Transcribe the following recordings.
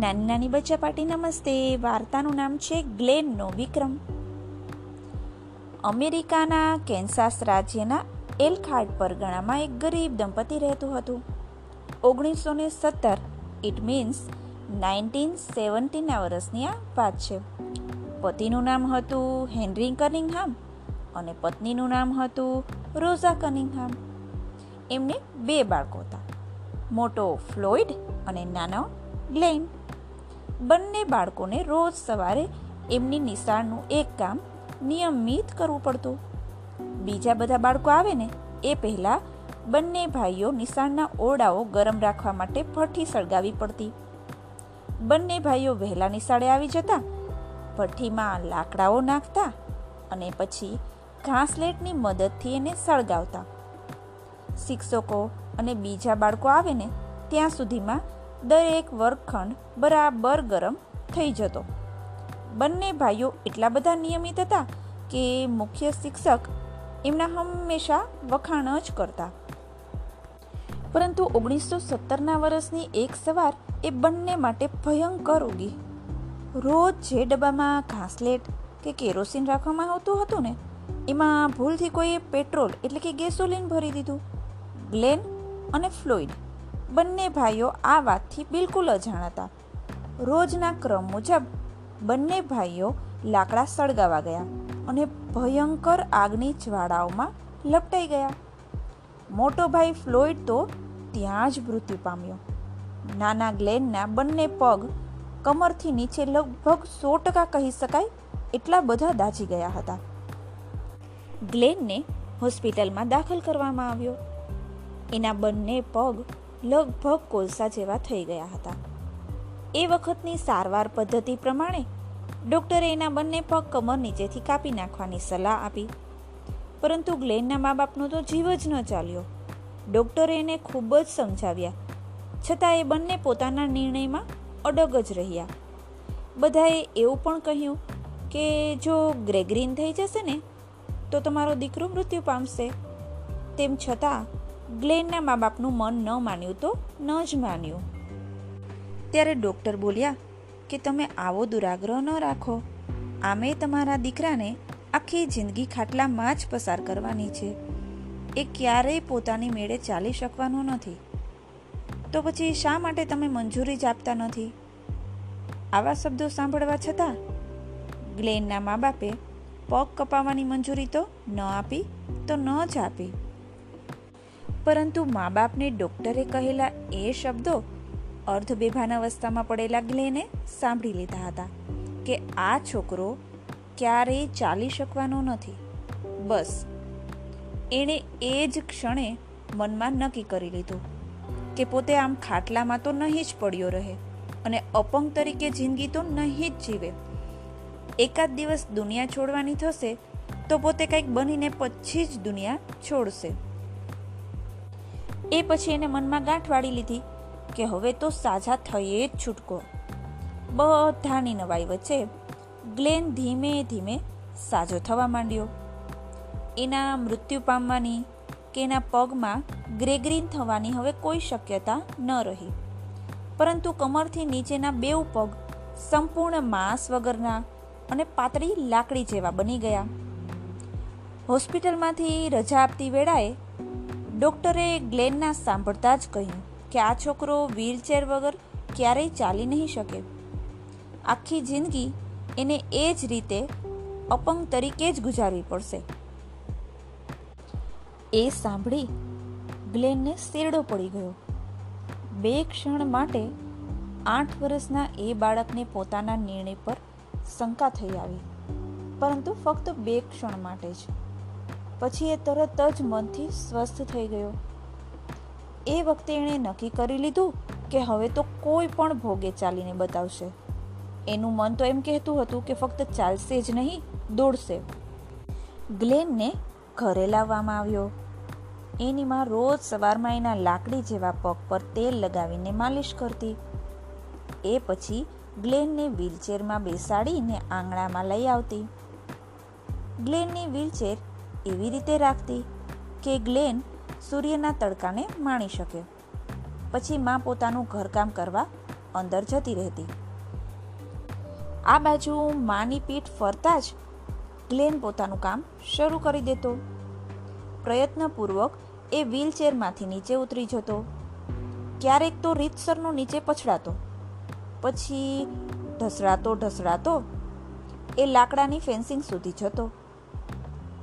નાની નાની બચ્ચા પાટી નમસ્તે. વાર્તાનું નામ છે ગ્લેનનો વિક્રમ. અમેરિકાના કેન્સાસ રાજ્યના એલખાર્ડ પરગણામાં એક ગરીબ દંપતી રહેતું હતું. ઓગણીસો ને સત્તર ઇટ મીન્સ નાઇન્ટીન સેવન્ટીના વર્ષની આ વાત છે. પતિનું નામ હતું હેનરી કનિંગહામ અને પત્નીનું નામ હતું રોઝા કનિંગહામ. એમને બે બાળકો હતા. મોટો ફ્લોઇડ અને નાનો ગ્લેન. બંને બાળકોને રોજ સવારે એમની નિશાળનું એક કામ નિયમિત કરવું પડતું. બીજા બધા બાળકો આવે ને એ પહેલાં બંને ભાઈઓ નિશાળના ઓરડાઓ ગરમ રાખવા માટે ભઠ્ઠી સળગાવી પડતી. બંને ભાઈઓ વહેલા નિશાળે આવી જતા, ભઠ્ઠીમાં લાકડાઓ નાખતા અને પછી ઘાસલેટની મદદથી એને સળગાવતા. શિક્ષકો અને બીજા બાળકો આવે ને ત્યાં સુધીમાં દરેક વર્ગખંડ બરાબર ગરમ થઈ જતો. બંને ભાઈઓ એટલા બધા નિયમિત હતા કે મુખ્ય શિક્ષક એમના હંમેશા વખાણ જ કરતા. પરંતુ ઓગણીસો સત્તરના વર્ષની એક સવાર એ બંને માટે ભયંકર ઉગી. રોજ જે ડબ્બામાં ઘાસલેટ કે કેરોસીન રાખવામાં આવતું હતું ને, એમાં ભૂલથી કોઈએ પેટ્રોલ એટલે કે ગેસોલિન ભરી દીધું. ગ્લેન અને ફ્લોઇડ બંને ભાઈઓ આ વાતથી બિલકુલ અજાણ હતા રોજના ક્રમ મુજબ બંને ભાઈઓ લાકડા સળગાવા ગયા અને ભયંકર આગની જ્વાળાઓમાં લપટાઈ ગયા. મોટો ભાઈ ફ્લોઇડ તો ત્યાં જ મૃત્યુ પામ્યો. નાના ગ્લેનના બંને પગ કમરથી નીચે લગભગ સો ટકા કહી શકાય એટલા બધા દાજી ગયા હતા. ગ્લેનને હોસ્પિટલમાં દાખલ કરવામાં આવ્યો. એના બંને પગ લગભગ કોલસા જેવા થઈ ગયા હતા. એ વખતની સારવાર પદ્ધતિ પ્રમાણે ડૉક્ટરે એના બંને પગ કમર નીચેથી કાપી નાખવાની સલાહ આપી. પરંતુ ગ્લેનના મા બાપનો તો જીવ જ ન ચાલ્યો. ડૉક્ટરે એને ખૂબ જ સમજાવ્યા. છતાં એ બંને પોતાના નિર્ણયમાં અડગ જ રહ્યા. બધાએ એવું પણ કહ્યું કે જો ગ્રેગ્રીન થઈ જશે ને, તો તમારો દીકરો મૃત્યુ પામશે. તેમ છતાં ગ્લેનના મા બાપનું મન ન માન્યું તો ન જ માન્યું. ત્યારે ડૉક્ટર બોલ્યા, કે તમે આવો દુરાગ્રહ ન રાખો. આમે તમારા દીકરાને આખી જિંદગી ખાટલામાં જ પસાર કરવાની છે. એ ક્યારેય પોતાની મેળે ચાલી શકવાનો નથી. તો પછી શા માટે તમે મંજૂરી જ આપતા નથી? આવા શબ્દો સાંભળવા છતાં ગ્લેનના મા બાપે પગ કપાવવાની મંજૂરી તો ન આપી, તો ન જ આપી. પરંતુ મા બાપને ડૉક્ટરે કહેલા એ શબ્દો અર્ધ બેભાન અવસ્થામાં પડેલા ગ્લેને સાંભળી લીધા હતા કે આ છોકરો ક્યારેય ચાલી શકવાનો નથી. બસ. એણે એ જ ક્ષણે મનમાં નક્કી કરી લીધું કે પોતે આમ ખાટલામાં તો નહીં જ પડ્યો રહે અને અપંગ તરીકે જિંદગી તો નહીં જ જીવે. એકાદ દિવસ દુનિયા છોડવાની થશે તો પોતે કંઈક બનીને પછી જ દુનિયા છોડશે. એ પછી એને મનમાં ગાંઠ વાળી લીધી કે હવે તો સાજા થઈએ જ છૂટકો. બધાની નવાઈ વચ્ચે ગ્લેન ધીમે ધીમે સાજો થવા માંડ્યો. એના મૃત્યુ પામવાની કે એના પગમાં ગ્રેગ્રીન થવાની હવે કોઈ શક્યતા ન રહી. પરંતુ કમરથી નીચેના બેઉ પગ સંપૂર્ણ માંસ વગરના અને પાતળી લાકડી જેવા બની ગયા. હોસ્પિટલમાંથી રજા આપતી વેળાએ ડૉક્ટરે ગ્લેનના સાંભળતા જ કહ્યું કે આ છોકરો વ્હીલચેર વગર ક્યારેય ચાલી નહીં શકે. આખી જિંદગી એને એ જ રીતે અપંગ તરીકે જ ગુજારવી પડશે. એ સાંભળી ગ્લેનને શેરડો પડી ગયો. બે ક્ષણ માટે આઠ વર્ષના એ બાળકને પોતાના નિર્ણય પર શંકા થઈ આવી, પરંતુ ફક્ત બે ક્ષણ માટે જ. પછી એ તરત જ મનથી સ્વસ્થ થઈ ગયો. એ વખતે એણે નક્કી કરી લીધું કે હવે તો કોઈ પણ ભોગે ચાલીને બતાવશે. એનું મન તો એમ કહેતું હતું કે ફક્ત ચાલશે જ નહીં, દોડશે. ગ્લેનને ઘરે લાવવામાં આવ્યો. એની માં રોજ સવારમાં એના લાકડી જેવા પગ પર તેલ લગાવીને માલિશ કરતી. એ પછી ગ્લેનને વ્હીલચેરમાં બેસાડીને આંગણામાં લઈ આવતી. ગ્લેનની વ્હીલચેર એવી રીતે રાખતી કે ગ્લેન સૂર્યના તડકાને માણી શકે. પછી માં પોતાનું ઘરકામ કરવા અંદર જતી રહેતી. આ બાજુ માની પીઠ ફરતા જ ગ્લેન પોતાનું કામ શરૂ કરી દેતો. પ્રયત્નપૂર્વક એ વ્હીલચેરમાંથી નીચે ઉતરી જતો. ક્યારેક તો રીતસરનો નીચે પછડાતો. પછી ઢસડાતો ઢસડાતો, એ લાકડાની ફેન્સિંગ સુધી જતો.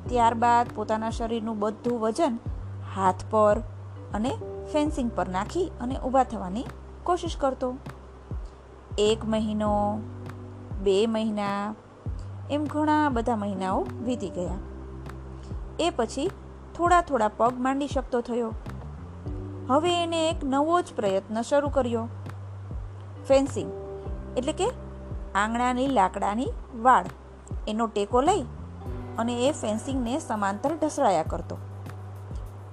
ત્યારબાદ પોતાના શરીરનું બધું વજન, હાથ પર અને ફેન્સિંગ પર નાખી અને ઊભા થવાની કોશિશ કરતો. એક મહિનો, બે મહિના, એમ ઘણા બધા મહિનાઓ વીતી ગયા. એ પછી થોડા થોડા પગ માંડી શકતો થયો. હવે એને એક નવો જ પ્રયત્ન શરૂ કર્યો. ફેન્સિંગ, એટલે કે આંગણાની લાકડાની વાળ. એનો ટેકો લઈ અને એ ફેન્સિંગને સમાંતર ઢસડાયા કરતો.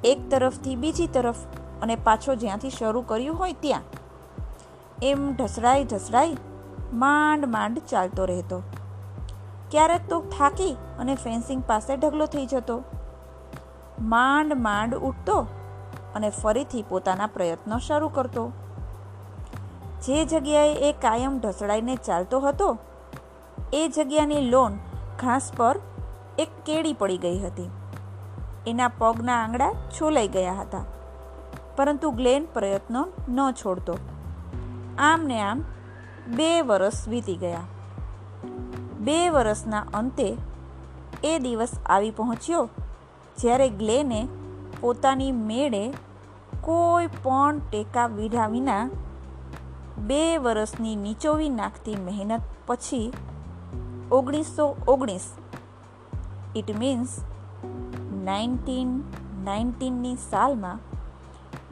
એક તરફથી બીજી તરફ અને પાછો જ્યાંથી શરૂ કર્યું હોય ત્યાં. એમ ઢસડાઈ ઢસડાઈ માંડ માંડ ચાલતો રહેતો. ક્યારેક તો થાકી અને ફેન્સિંગ પાસે ઢગલો થઈ જતો. માંડ માંડ ઉઠતો અને ફરીથી પોતાના પ્રયત્નો શરૂ કરતો. જે જગ્યાએ એ કાયમ ઢસડાઈને ચાલતો હતો, એ જગ્યાની લોન ઘાસ પર એક કેળી પડી ગઈ હતી. એના પગના આંગળા છોલાઈ ગયા હતા. પરંતુ ગ્લેન પ્રયત્નો ન છોડતો. આમ ને આમ બે વરસ વીતી ગયા. બે વરસના અંતે એ દિવસ આવી પહોંચ્યો જ્યારે ગ્લેને પોતાની મેળે કોઈ પણ ટેકા વીઢા વિના બે વરસની નીચોવી નાખતી મહેનત પછી ઓગણીસો ઓગણીસ ઇટ મીન્સ નાઇન્ટીન નાઇન્ટીનની સાલમાં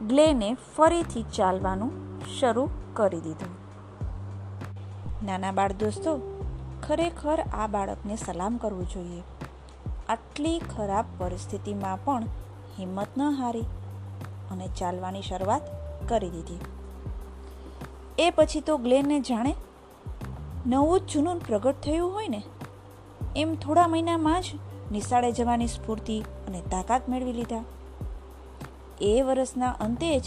ગ્લેને ફરીથી ચાલવાનું શરૂ કરી દીધું. નાના બાળ દોસ્તો, ખરેખર આ બાળકને સલામ કરવું જોઈએ. આટલી ખરાબ પરિસ્થિતિમાં પણ હિંમત ન હારી અને ચાલવાની શરૂઆત કરી દીધી. એ પછી તો ગ્લેનને જાણે નવું જ જૂનું પ્રગટ થયું હોય ને? એમ થોડા મહિનામાં જ નિશાળે જવાની સ્ફૂર્તિ અને તાકાત મેળવી લીધા. એ વર્ષના અંતે જ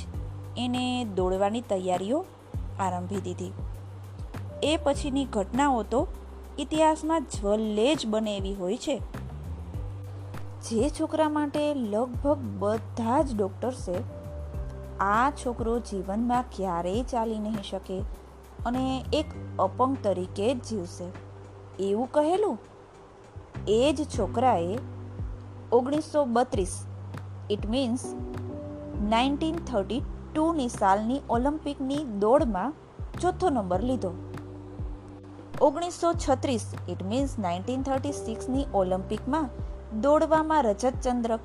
એને દોડવાની તૈયારીઓ આરંભી દીધી. એ પછીની ઘટનાઓ તો ઇતિહાસમાં જ્વલ્લે જ બને એવી હોય છે. જે છોકરા માટે લગભગ બધા જ ડૉક્ટર્સે આ છોકરો જીવનમાં ક્યારેય ચાલી નહીં શકે અને એક અપંગ તરીકે જ જીવશે. એવું કહેલું? એ જ છોકરાએ ઓગણીસો બત્રીસ. ઇટ મીન્સ નાઇન્ટીન થર્ટી ટુની સાલની ઓલિમ્પિકની દોડમાં ચોથો નંબર લીધો. ઓગણીસો છત્રીસ ઇટ મીન્સ નાઇન્ટીન થર્ટી સિક્સની ઓલિમ્પિકમાં દોડવામાં રજત ચંદ્રક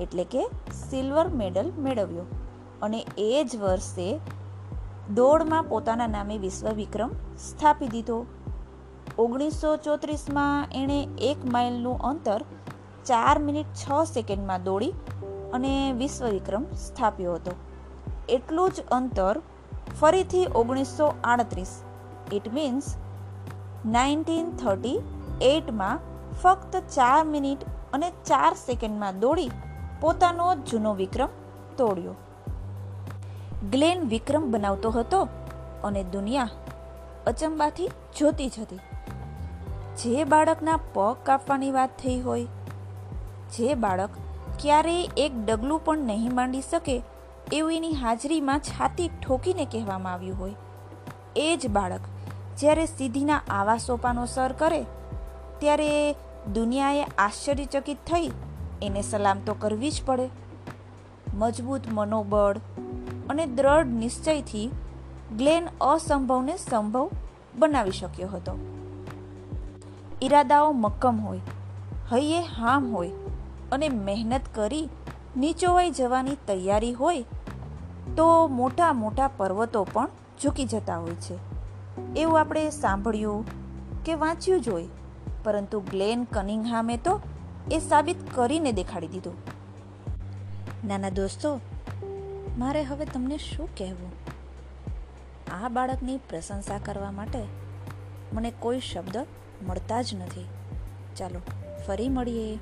એટલે કે સિલ્વર મેડલ મેળવ્યો. અને એ જ વર્ષે દોડમાં પોતાના નામે વિશ્વ વિક્રમ સ્થાપી દીધો. ઓગણીસો ચોત્રીસમાં એણે એક માઇલનું અંતર ચાર મિનિટ છ સેકન્ડમાં દોડી અને વિશ્વ વિક્રમ સ્થાપ્યો હતો. એટલું જ અંતર ફરીથી ઓગણીસો આડત્રીસ. ઇટ મીન્સ નાઇન્ટીન થર્ટી એટમાં ફક્ત ચાર મિનિટ અને ચાર સેકન્ડમાં દોડી પોતાનો જૂનો વિક્રમ તોડ્યો. ગ્લેન વિક્રમ બનાવતો હતો અને દુનિયા અચંબાથી જોતી જ હતી. જે બાળકના પગ કાપવાની વાત થઈ હોય, જે બાળક ક્યારેય એક ડગલું પણ નહીં માંડી શકે એવું એની હાજરીમાં છાતી ઠોકીને કહેવામાં આવ્યું હોય. એ જ બાળક જ્યારે સીધીના આવા સોપાનો સર કરે, ત્યારે દુનિયાએ આશ્ચર્યચકિત થઈ, એને સલામ તો કરવી જ પડે. મજબૂત મનોબળ અને દ્રઢ નિશ્ચયથી ગ્લેન અસંભવને સંભવ બનાવી શક્યો હતો. ઈરાદાઓ મક્કમ હોય, હૈયે હામ હોય અને મહેનત કરી નીચોવાઈ જવાની તૈયારી હોય, તો મોટા મોટા પર્વતો પણ ઝૂકી જતા હોય છે. એવું આપણે સાંભળ્યું કે વાંચ્યું જ હોય, પરંતુ ગ્લેન કનિંગહામે તો એ સાબિત કરીને દેખાડી દીધું. નાના દોસ્તો, મારે હવે તમને શું કહેવું? આ બાળકની પ્રશંસા કરવા માટે મને કોઈ શબ્દ મળતા જ નથી. ચાલો ફરી મળીએ.